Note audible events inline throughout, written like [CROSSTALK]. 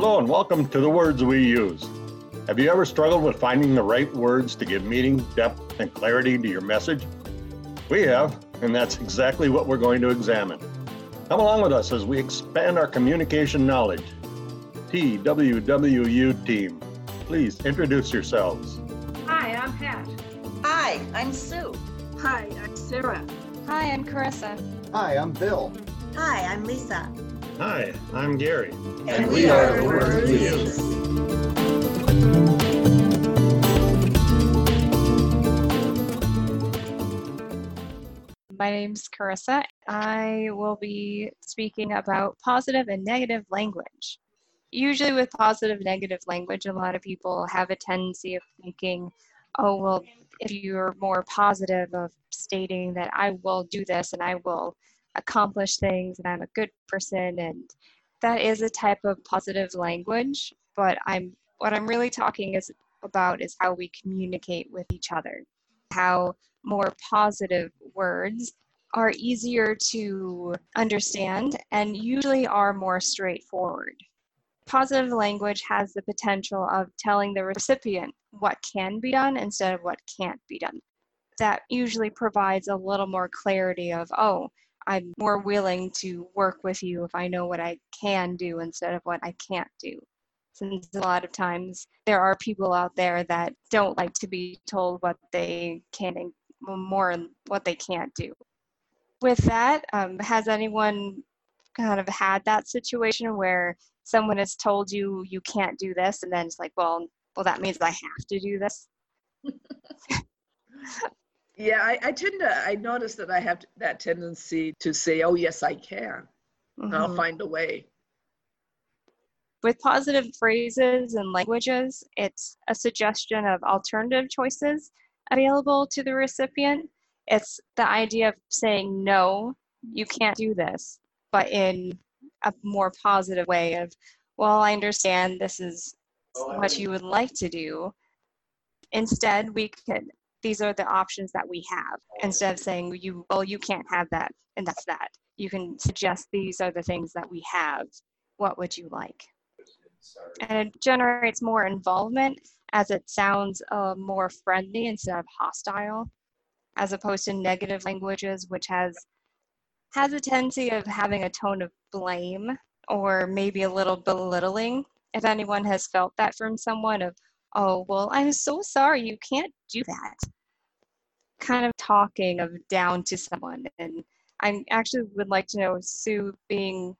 Hello and welcome to the words we use. Have you ever struggled with finding the right words to give meaning, depth, and clarity to your message? We have, and that's exactly what we're going to examine. Come along with us as we expand our communication knowledge. TWWU team, please introduce yourselves. Hi, I'm Pat. Hi, I'm Sue. Hi, I'm Sarah. Hi, I'm Carissa. Hi, I'm Bill. Hi, I'm Lisa. Hi, I'm Gary. And, we, are the words we use. My name's Carissa. I will be speaking about positive and negative language. Usually, with positive negative language, a lot of people have a tendency of thinking, oh, well, if you're more positive of stating that I will do this and I will accomplish things and I'm a good person and that is a type of positive language, but I'm what I'm really talking is about is how we communicate with each other. How more positive words are easier to understand and usually are more straightforward. Positive language has the potential of telling the recipient what can be done instead of what can't be done. That usually provides a little more clarity of, oh, I'm more willing to work with you if I know what I can do instead of what I can't do. Since a lot of times there are people out there that don't like to be told what they can and more what they can't do. With that, um, has anyone kind of had that situation where someone has told you you can't do this and then it's like, well, well, that means I have to do this? [LAUGHS] Yeah, I, I tend to, I notice that I have that tendency to say, oh, yes, I can. Mhm. I'll find a way. With positive phrases and languages, it's a suggestion of alternative choices available to the recipient. It's the idea of saying, no, you can't do this, but in a more positive way of, well, I understand this is what you would like to do. Instead, we could, these are the options that we have. Instead of saying, you, well, you can't have that, and that's that. You can suggest these are the things that we have. What would you like? and it generates more involvement as it sounds uh, more friendly instead of hostile as opposed to negative languages which has has a tendency of having a tone of blame or maybe a little belittling if anyone has felt that from someone of oh well i'm so sorry you can't do that kind of talking of down to someone and i actually would like to know sue being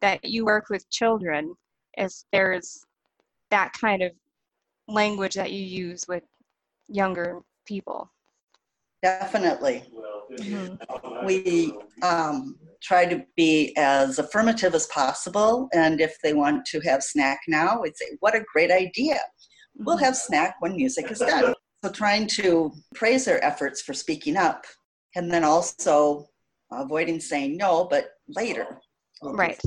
that you work with children if there's that kind of language that you use with younger people. Definitely. Mhm. We um, try to be as affirmative as possible. And if they want to have snack now, we'd say, What a great idea. We'll have snack when music is done. So, trying to praise their efforts for speaking up and then also avoiding saying no, but later. Right.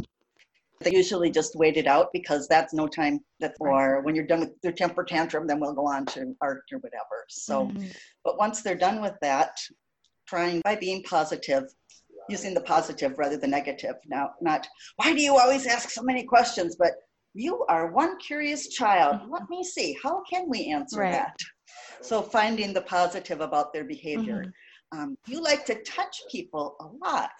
They usually just wait it out because that's no time that, or when you're done with their temper tantrum, then we'll go on to art or whatever. So, Mhm. but once they're done with that, trying by being positive, using the positive rather than negative. Now, not why do you always ask so many questions, but you are one curious child. Let me see, how can we answer Right. that? So, finding the positive about their behavior. Um, you like to touch people a lot.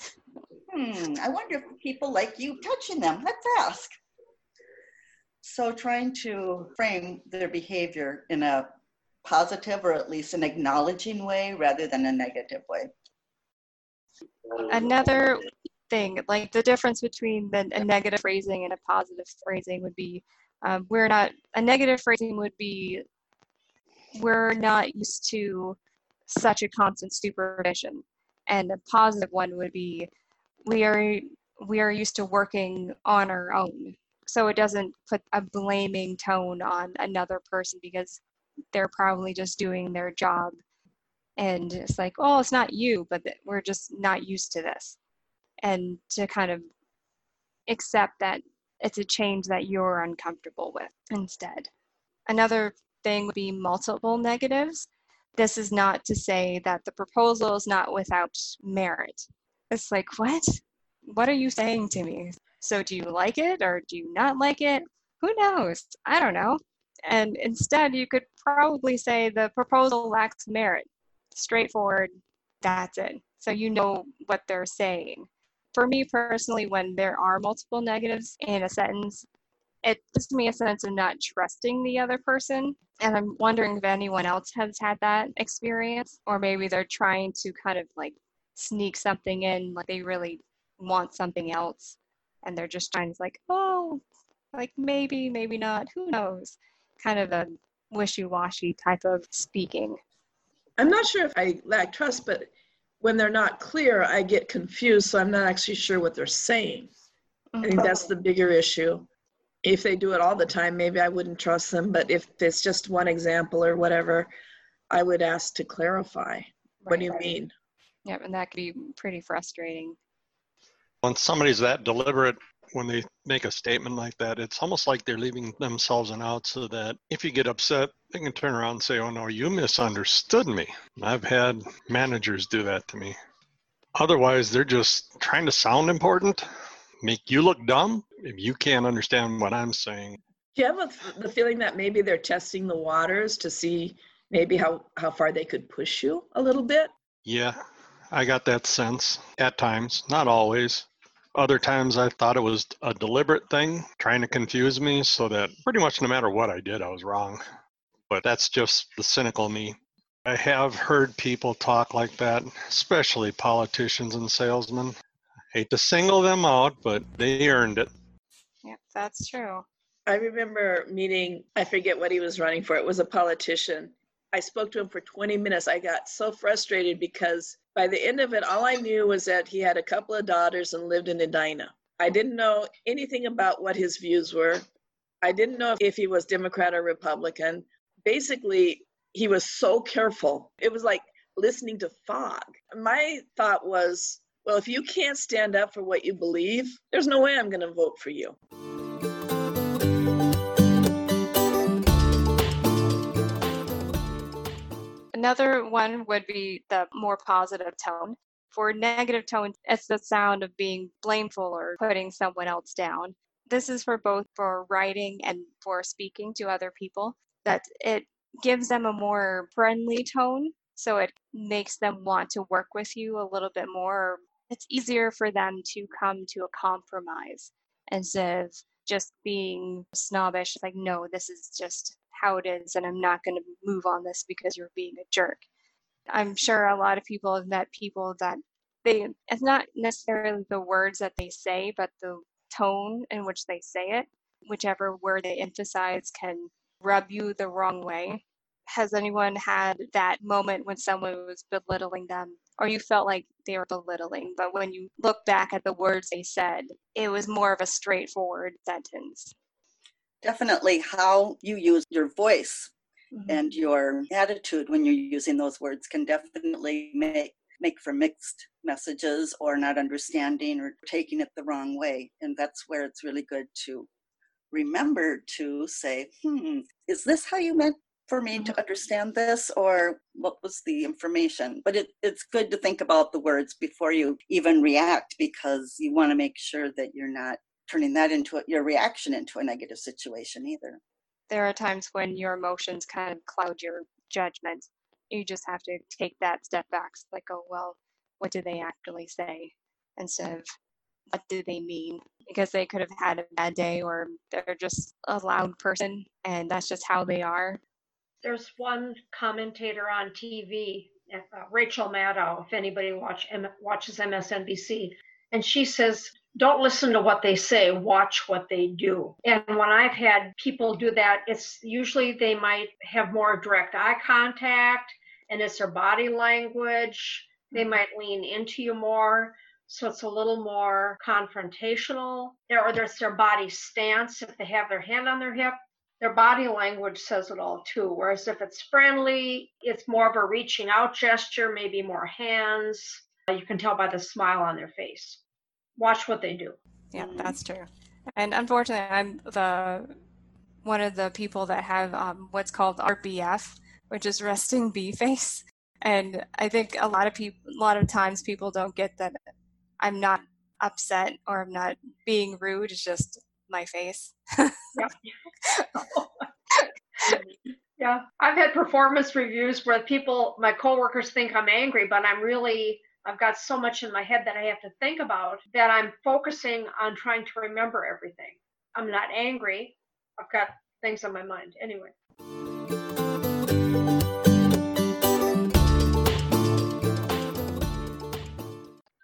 Hmm, I wonder if people like you touching them. Let's ask. So, trying to frame their behavior in a positive or at least an acknowledging way rather than a negative way. Another thing, like the difference between the, a negative phrasing and a positive phrasing would be um, we're not, a negative phrasing would be we're not used to such a constant supervision. And a positive one would be we are we are used to working on our own. So it doesn't put a blaming tone on another person because they're probably just doing their job. And it's like, oh, it's not you, but we're just not used to this. And to kind of accept that it's a change that you're uncomfortable with instead. Another thing would be multiple negatives. This is not to say that the proposal is not without merit. It's like, what? What are you saying to me? So, do you like it or do you not like it? who knows? I don't know. And instead, you could probably say the proposal lacks merit. Straightforward, that's it. So you know what they're saying. For me personally, when there are multiple negatives in a sentence, it gives me a sense of not trusting the other person. And I'm wondering if anyone else has had that experience, or maybe they're trying to kind of like sneak something in, like they really want something else, and they're just trying to like, oh, like maybe, maybe not, who knows? Kind of a wishy-washy type of speaking. I'm not sure if I lack trust, but when they're not clear, I get confused, so I'm not actually sure what they're saying. I think that's the bigger issue. If they do it all the time, maybe I wouldn't trust them, but if it's just one example or whatever, I would ask to clarify. What do you mean? Yep, and that could be pretty frustrating. When somebody's that deliberate when they make a statement like that, it's almost like they're leaving themselves an out so that if you get upset, they can turn around and say, Oh no, you misunderstood me. I've had managers do that to me. Otherwise, they're just trying to sound important, make you look dumb if you can't understand what I'm saying. Do you have a, the feeling that maybe they're testing the waters to see maybe how, how far they could push you a little bit? Yeah, I got that sense at times, not always. Other times I thought it was a deliberate thing, trying to confuse me so that pretty much no matter what I did, I was wrong. But that's just the cynical me. I have heard people talk like that, especially politicians and salesmen. Hate to single them out, but they earned it. Yep, that's true. I remember meeting, I forget what he was running for. It was a politician. I spoke to him for 20 minutes. I got so frustrated because by the end of it, all I knew was that he had a couple of daughters and lived in Edina. I didn't know anything about what his views were. I didn't know if he was Democrat or Republican. Basically, he was so careful. It was like listening to fog. My thought was, well, if you can't stand up for what you believe, there's no way I'm going to vote for you. Another one would be the more positive tone. For negative tone, it's the sound of being blameful or putting someone else down. This is for both for writing and for speaking to other people, that it gives them a more friendly tone. So it makes them want to work with you a little bit more. It's easier for them to come to a compromise instead of just being snobbish, like, no, this is just how it is and I'm not going to move on this because you're being a jerk. I'm sure a lot of people have met people that they it's not necessarily the words that they say, but the tone in which they say it, whichever word they emphasize can rub you the wrong way. Has anyone had that moment when someone was belittling them or you felt like they were belittling, but when you look back at the words they said, it was more of a straightforward sentence? definitely how you use your voice Mm-hmm. and your attitude when you're using those words can definitely make make for mixed messages or not understanding or taking it the wrong way and that's where it's really good to remember to say hmm is this how you meant for me to understand this or what was the information but it, it's good to think about the words before you even react because you want to make sure that you're not turning that into a, your reaction into a negative situation either. There are times when your emotions kind of cloud your judgment. You just have to take that step back. It's like, oh, well, what did they actually say? Instead of what do they mean? Because they could have had a bad day or they're just a loud person and that's just how they are. There's one commentator on TV, uh, Rachel Maddow, if anybody watch, watches MSNBC, and she says don't listen to what they say, watch what they do. And when I've had people do that, it's usually they might have more direct eye contact and it's their body language. They might lean into you more. So it's a little more confrontational. Or there's their body stance. If they have their hand on their hip, their body language says it all too. Whereas if it's friendly, it's more of a reaching out gesture, maybe more hands. You can tell by the smile on their face watch what they do. Yeah, that's true. And unfortunately, I'm the one of the people that have um, what's called RBF, which is resting bee [LAUGHS] face. And I think a lot of people, a lot of times, people don't get that I'm not upset or I'm not being rude. It's just my face. [LAUGHS] [LAUGHS] yeah, I've had performance reviews where people, my coworkers think I'm angry, but I'm really, I've got so much in my head that I have to think about that I'm focusing on trying to remember everything. I'm not angry. I've got things on my mind. Anyway.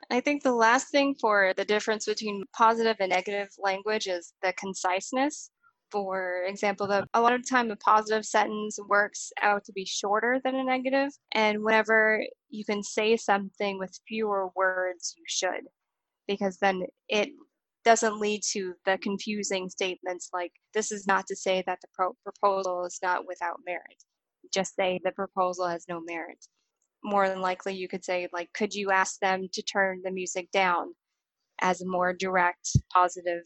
I think the last thing for the difference between positive and negative language is the conciseness. For example, the, a lot of time a positive sentence works out to be shorter than a negative, and whenever you can say something with fewer words, you should, because then it doesn't lead to the confusing statements like this is not to say that the pro- proposal is not without merit. Just say the proposal has no merit more than likely you could say like could you ask them to turn the music down as a more direct positive?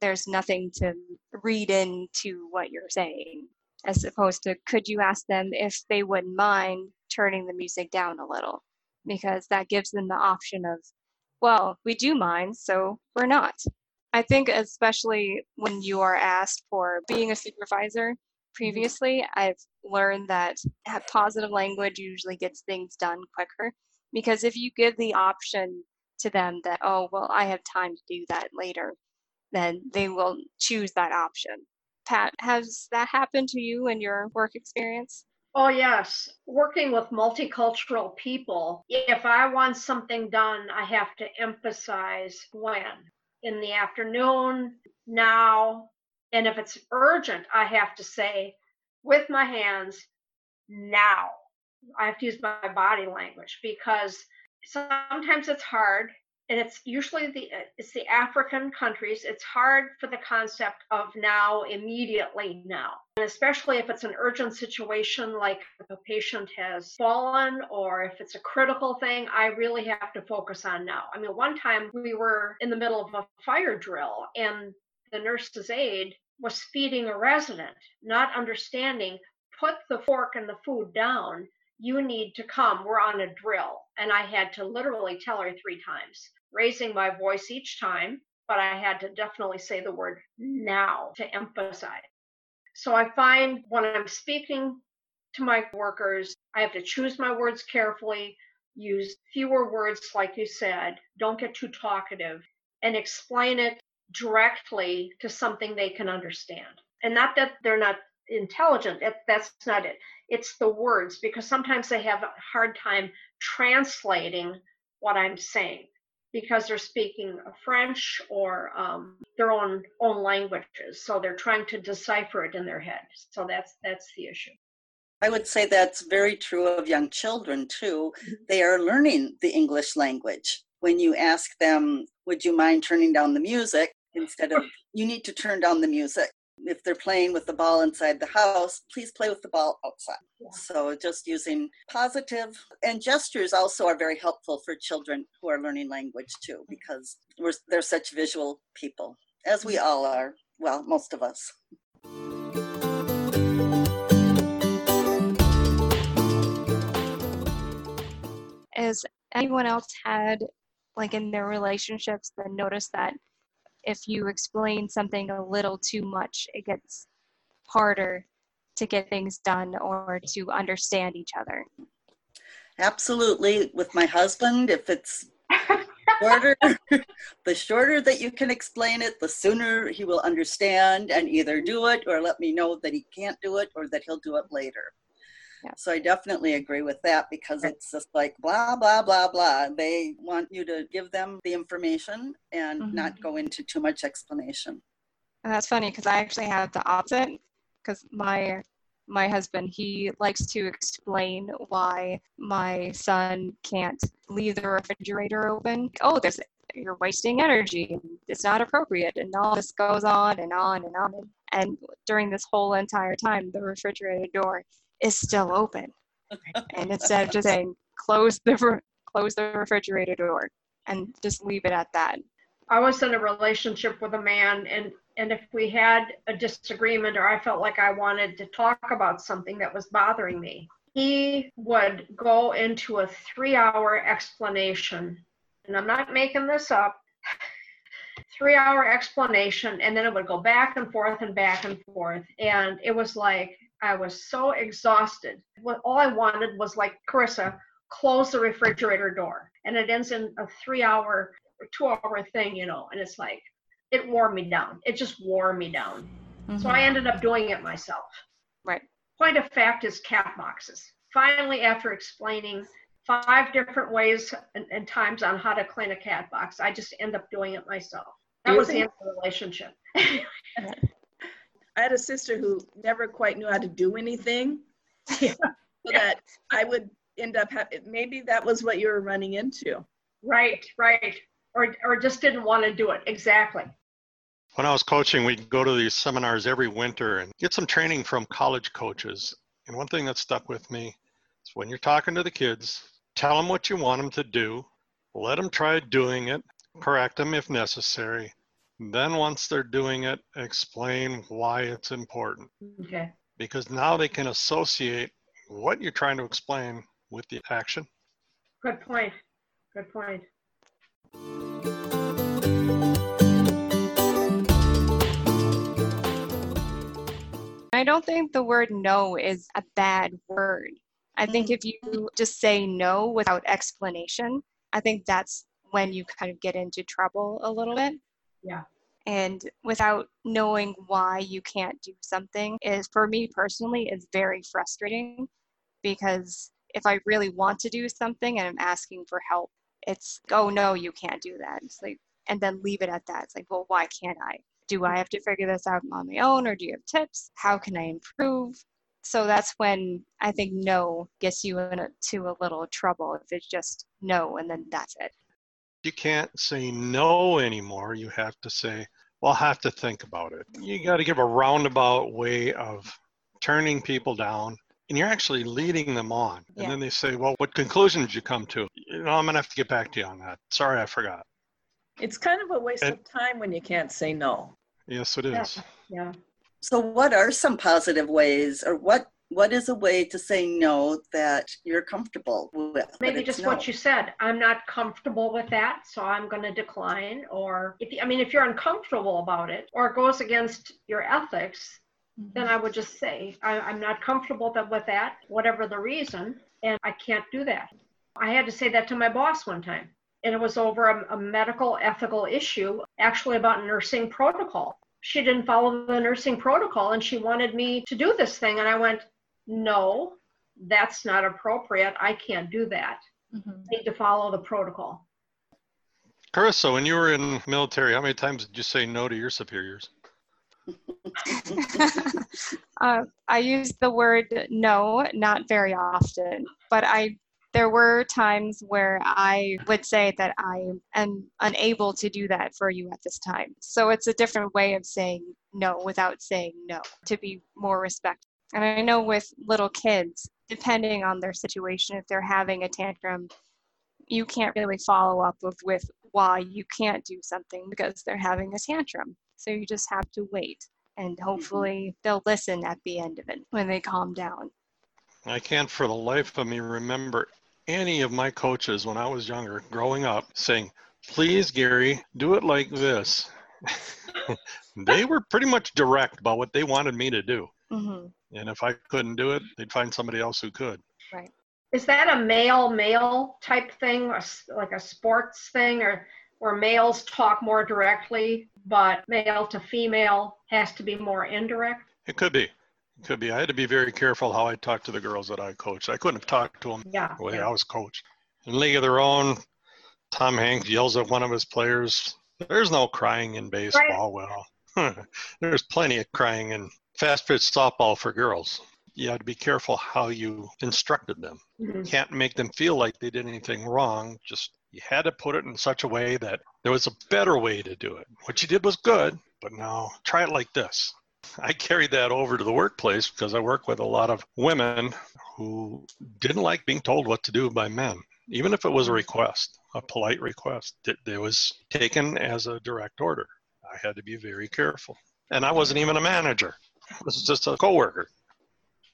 There's nothing to read into what you're saying as opposed to could you ask them if they wouldn't mind turning the music down a little? Because that gives them the option of well we do mind so we're not. I think especially when you are asked for being a supervisor Mm-hmm. previously, I've learned that positive language usually gets things done quicker because if you give the option to them that, oh, well, I have time to do that later, then they will choose that option. Pat, has that happened to you in your work experience? Oh, yes. Working with multicultural people, if I want something done, I have to emphasize when. In the afternoon, now, and if it's urgent, I have to say with my hands now. I have to use my body language because sometimes it's hard and it's usually the it's the african countries. It's hard for the concept of now immediately now. And especially if it's an urgent situation like a patient has fallen or if it's a critical thing i really have to focus on now. I mean one time we were in the middle of a fire drill and the nurse's aide was feeding a resident, not understanding, put the fork and the food down. You need to come. We're on a drill. And I had to literally tell her three times, raising my voice each time, but I had to definitely say the word now to emphasize. So I find when I'm speaking to my workers, I have to choose my words carefully, use fewer words, like you said, don't get too talkative, and explain it directly to something they can understand. And not that they're not intelligent, that's not it. It's the words, because sometimes they have a hard time translating what I'm saying because they're speaking French or um, their own own languages. So they're trying to decipher it in their head. So that's that's the issue. I would say that's very true of young children too. Mm-hmm. They are learning the English language. When you ask them, would you mind turning down the music? Instead of you need to turn down the music if they're playing with the ball inside the house, please play with the ball outside. Yeah. So just using positive and gestures also are very helpful for children who are learning language too, because we're, they're such visual people, as we all are. Well, most of us. Has anyone else had, like in their relationships, then noticed that if you explain something a little too much, it gets harder to get things done or to understand each other. Absolutely. With my husband, if it's [LAUGHS] shorter, [LAUGHS] the shorter that you can explain it, the sooner he will understand and either do it or let me know that he can't do it or that he'll do it later. Yeah. So I definitely agree with that because it's just like blah, blah, blah, blah. They want you to give them the information and mm-hmm. not go into too much explanation. And that's funny because I actually have the opposite because my my husband he likes to explain why my son can't leave the refrigerator open oh there's you're wasting energy it's not appropriate and all this goes on and on and on and during this whole entire time the refrigerator door is still open. and [LAUGHS] instead of just saying close the close the refrigerator door and just leave it at that. I was in a relationship with a man and and if we had a disagreement or I felt like I wanted to talk about something that was bothering me, he would go into a 3-hour explanation and I'm not making this up [LAUGHS] three hour explanation and then it would go back and forth and back and forth and it was like i was so exhausted what all i wanted was like carissa close the refrigerator door and it ends in a three hour or two hour thing you know and it's like it wore me down it just wore me down mm-hmm. so i ended up doing it myself right point of fact is cat boxes finally after explaining five different ways and, and, times on how to clean a cat box. I just end up doing it myself. That was the end of the relationship. [LAUGHS] I had a sister who never quite knew how to do anything. [LAUGHS] Yeah. [LAUGHS] so that I would end up having, maybe that was what you were running into. Right, right. Or, or just didn't want to do it. Exactly. When I was coaching, we'd go to these seminars every winter and get some training from college coaches. And one thing that stuck with me is when you're talking to the kids, tell them what you want them to do, let them try doing it, correct them if necessary. Then, once they're doing it, explain why it's important. Okay. Because now they can associate what you're trying to explain with the action. Good point. Good point. I don't think the word no is a bad word. I think mm. if you just say no without explanation, I think that's when you kind of get into trouble a little bit. Yeah. And without knowing why you can't do something is for me personally is very frustrating because if I really want to do something and I'm asking for help, it's oh no, you can't do that. It's like and then leave it at that. It's like, well, why can't I? Do I have to figure this out on my own or do you have tips? How can I improve? So that's when I think no gets you into a little trouble if it's just no and then that's it you can't say no anymore. You have to say, well, I'll have to think about it. You got to give a roundabout way of turning people down and you're actually leading them on. Yeah. And then they say, well, what conclusion did you come to? You know, I'm going to have to get back to you on that. Sorry, I forgot. It's kind of a waste and, of time when you can't say no. Yes, it is. Yeah. yeah. So, what are some positive ways, or what what is a way to say no that you're comfortable with? Maybe just no. what you said. I'm not comfortable with that, so I'm going to decline. Or if I mean, if you're uncomfortable about it, or it goes against your ethics, mm-hmm. then I would just say I, I'm not comfortable with that, whatever the reason, and I can't do that. I had to say that to my boss one time, and it was over a, a medical ethical issue, actually about nursing protocol she didn't follow the nursing protocol and she wanted me to do this thing. And I went, no, that's not appropriate. I can't do that. Mm-hmm. I need to follow the protocol. Carissa, when you were in military, how many times did you say no to your superiors? [LAUGHS] uh, I use the word no not very often, but I there were times where I would say that I am unable to do that for you at this time. So it's a different way of saying no without saying no to be more respectful. And I know with little kids, depending on their situation, if they're having a tantrum, you can't really follow up with, with why you can't do something because they're having a tantrum. So you just have to wait and mm-hmm. hopefully they'll listen at the end of it when they calm down. I can't for the life of me remember any of my coaches when I was younger growing up saying, please, Gary, do it like this. [LAUGHS] they were pretty much direct about what they wanted me to do. Mm-hmm. And if I couldn't do it, they'd find somebody else who could. Right. Is that a male male type thing, or like a sports thing, or where males talk more directly, but male to female has to be more indirect? It could be. It could be. I had to be very careful how I talked to the girls that I coached. I couldn't have talked to them yeah, the way yeah. I was coached. In League of Their Own, Tom Hanks yells at one of his players. There's no crying in baseball. Right. Well, [LAUGHS] there's plenty of crying in fast pitch softball for girls. You had to be careful how you instructed them. Mm-hmm. Can't make them feel like they did anything wrong. Just you had to put it in such a way that there was a better way to do it. What you did was good, but now try it like this. I carried that over to the workplace because I work with a lot of women who didn't like being told what to do by men, even if it was a request, a polite request. It, it was taken as a direct order. I had to be very careful. And I wasn't even a manager. This is just a coworker.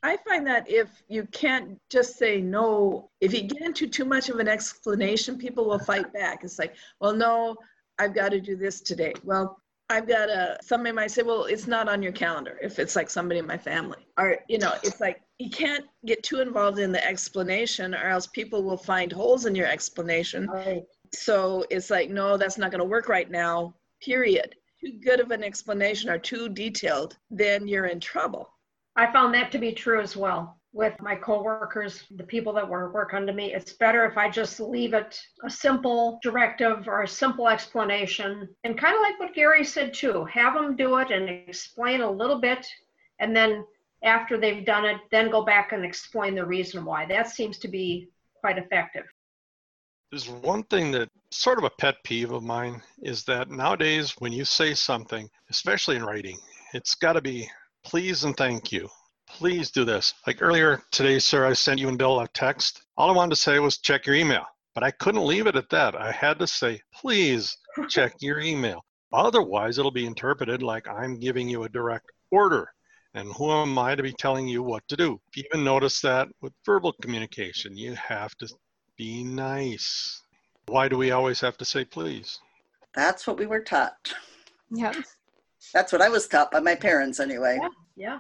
I find that if you can't just say no, if you get into too much of an explanation, people will fight back. It's like, well, no, I've got to do this today. Well, I've got a, somebody might say, well, it's not on your calendar if it's like somebody in my family. Or, you know, it's like you can't get too involved in the explanation or else people will find holes in your explanation. Right. So it's like, no, that's not going to work right now, period. Too good of an explanation or too detailed, then you're in trouble. I found that to be true as well with my coworkers, the people that were work under me. It's better if I just leave it a simple directive or a simple explanation. And kind of like what Gary said too, have them do it and explain a little bit. And then after they've done it, then go back and explain the reason why. That seems to be quite effective. There's one thing that sort of a pet peeve of mine is that nowadays when you say something, especially in writing, it's got to be please and thank you please do this. Like earlier today, sir, I sent you and Bill a text. All I wanted to say was check your email, but I couldn't leave it at that. I had to say, please [LAUGHS] check your email. Otherwise, it'll be interpreted like I'm giving you a direct order. And who am I to be telling you what to do? If you even notice that with verbal communication, you have to be nice. Why do we always have to say please? That's what we were taught. Yeah. That's what I was taught by my parents, anyway. Yeah. Yeah.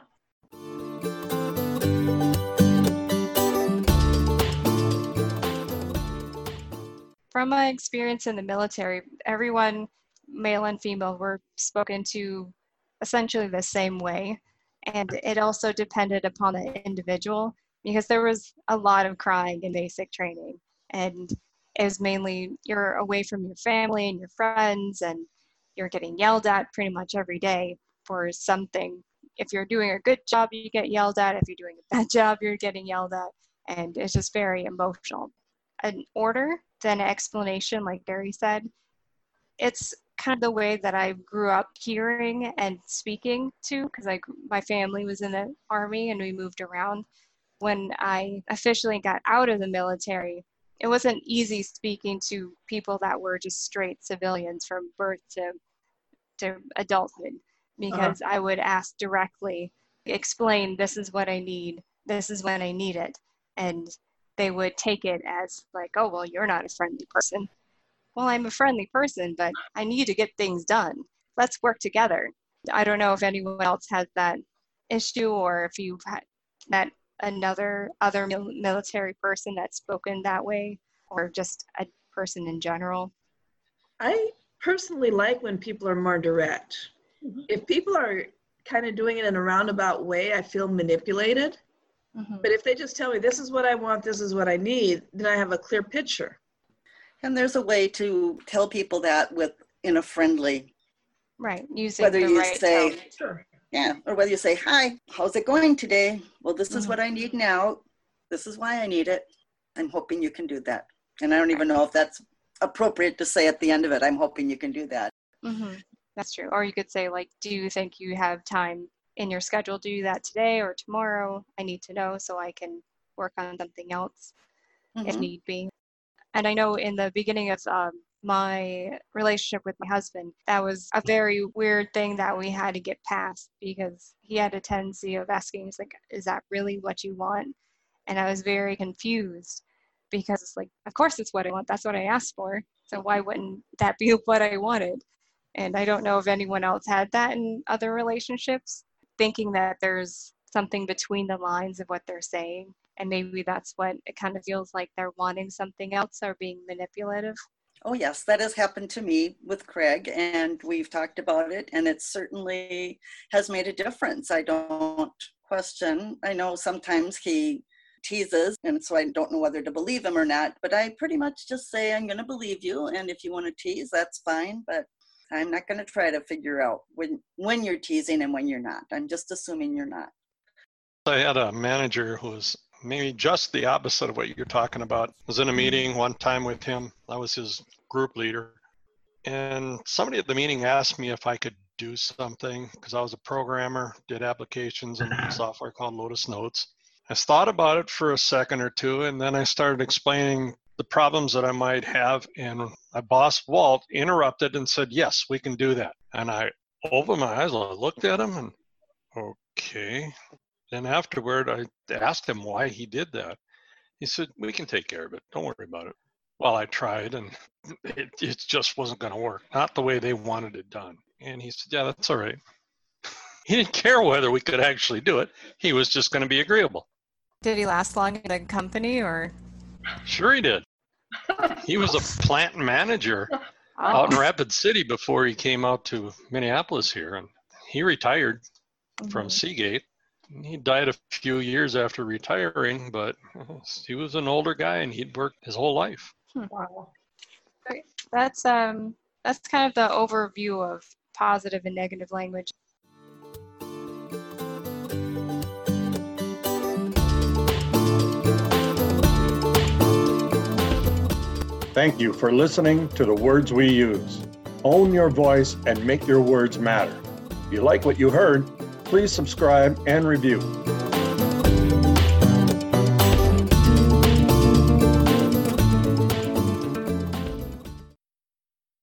From my experience in the military, everyone, male and female, were spoken to essentially the same way. And it also depended upon the individual because there was a lot of crying in basic training. And was mainly you're away from your family and your friends, and you're getting yelled at pretty much every day for something. If you're doing a good job, you get yelled at. If you're doing a [LAUGHS] bad job, you're getting yelled at. And it's just very emotional. An order than explanation, like Gary said. It's kind of the way that I grew up hearing and speaking to, because I my family was in the army and we moved around. When I officially got out of the military, it wasn't easy speaking to people that were just straight civilians from birth to to adulthood because uh-huh. I would ask directly, explain this is what I need, this is when I need it. And they would take it as like, oh, well, you're not a friendly person. Well, I'm a friendly person, but I need to get things done. Let's work together. I don't know if anyone else has that issue or if you've had met another other military person that's spoken that way or just a person in general. I personally like when people are more direct. Mm-hmm. If people are kind of doing it in a roundabout way, I feel manipulated. Mm-hmm. But if they just tell me this is what I want, this is what I need, then I have a clear picture. And there's a way to tell people that with in a friendly right using whether you right say sure. Yeah or whether you say hi how's it going today well this is mm-hmm. what i need now this is why i need it i'm hoping you can do that and i don't even know if that's appropriate to say at the end of it i'm hoping you can do that mm-hmm. that's true or you could say like do you think you have time in your schedule to do that today or tomorrow. I need to know so I can work on something else mm-hmm. if need be. And I know in the beginning of um, my relationship with my husband, that was a very weird thing that we had to get past because he had a tendency of asking, he's like, is that really what you want? And I was very confused because it's like, of course it's what I want. That's what I asked for. So why wouldn't that be [LAUGHS] what I wanted? And I don't know if anyone else had that in other relationships, thinking that there's something between the lines of what they're saying and maybe that's what it kind of feels like they're wanting something else or being manipulative oh yes that has happened to me with craig and we've talked about it and it certainly has made a difference i don't question i know sometimes he teases and so i don't know whether to believe him or not but i pretty much just say i'm going to believe you and if you want to tease that's fine but I'm not going to try to figure out when when you're teasing and when you're not. I'm just assuming you're not. I had a manager who was maybe just the opposite of what you're talking about. I was in a mm-hmm. meeting one time with him. I was his group leader. And somebody at the meeting asked me if I could do something because I was a programmer, did applications and software called Lotus Notes. I thought about it for a second or two, and then I started explaining the problems that I might have. And my boss, Walt, interrupted and said, Yes, we can do that. And I opened my eyes, I looked at him, and okay. Then afterward, I asked him why he did that. He said, We can take care of it. Don't worry about it. Well, I tried and [LAUGHS] it, it just wasn't going to work. Not the way they wanted it done. And he said, Yeah, that's all right. [LAUGHS] he didn't care whether we could actually do it, he was just going to be agreeable. Did he last long in the company or? Sure, he did. He was a plant manager out in Rapid City before he came out to Minneapolis here. And he retired from Mhm. Seagate. He died a few years after retiring, but he was an older guy and he'd worked his whole life. Wow. That's um that's kind of the overview of positive and negative language. Thank you for listening to the words we use. Own your voice and make your words matter. If you like what you heard, please subscribe and review.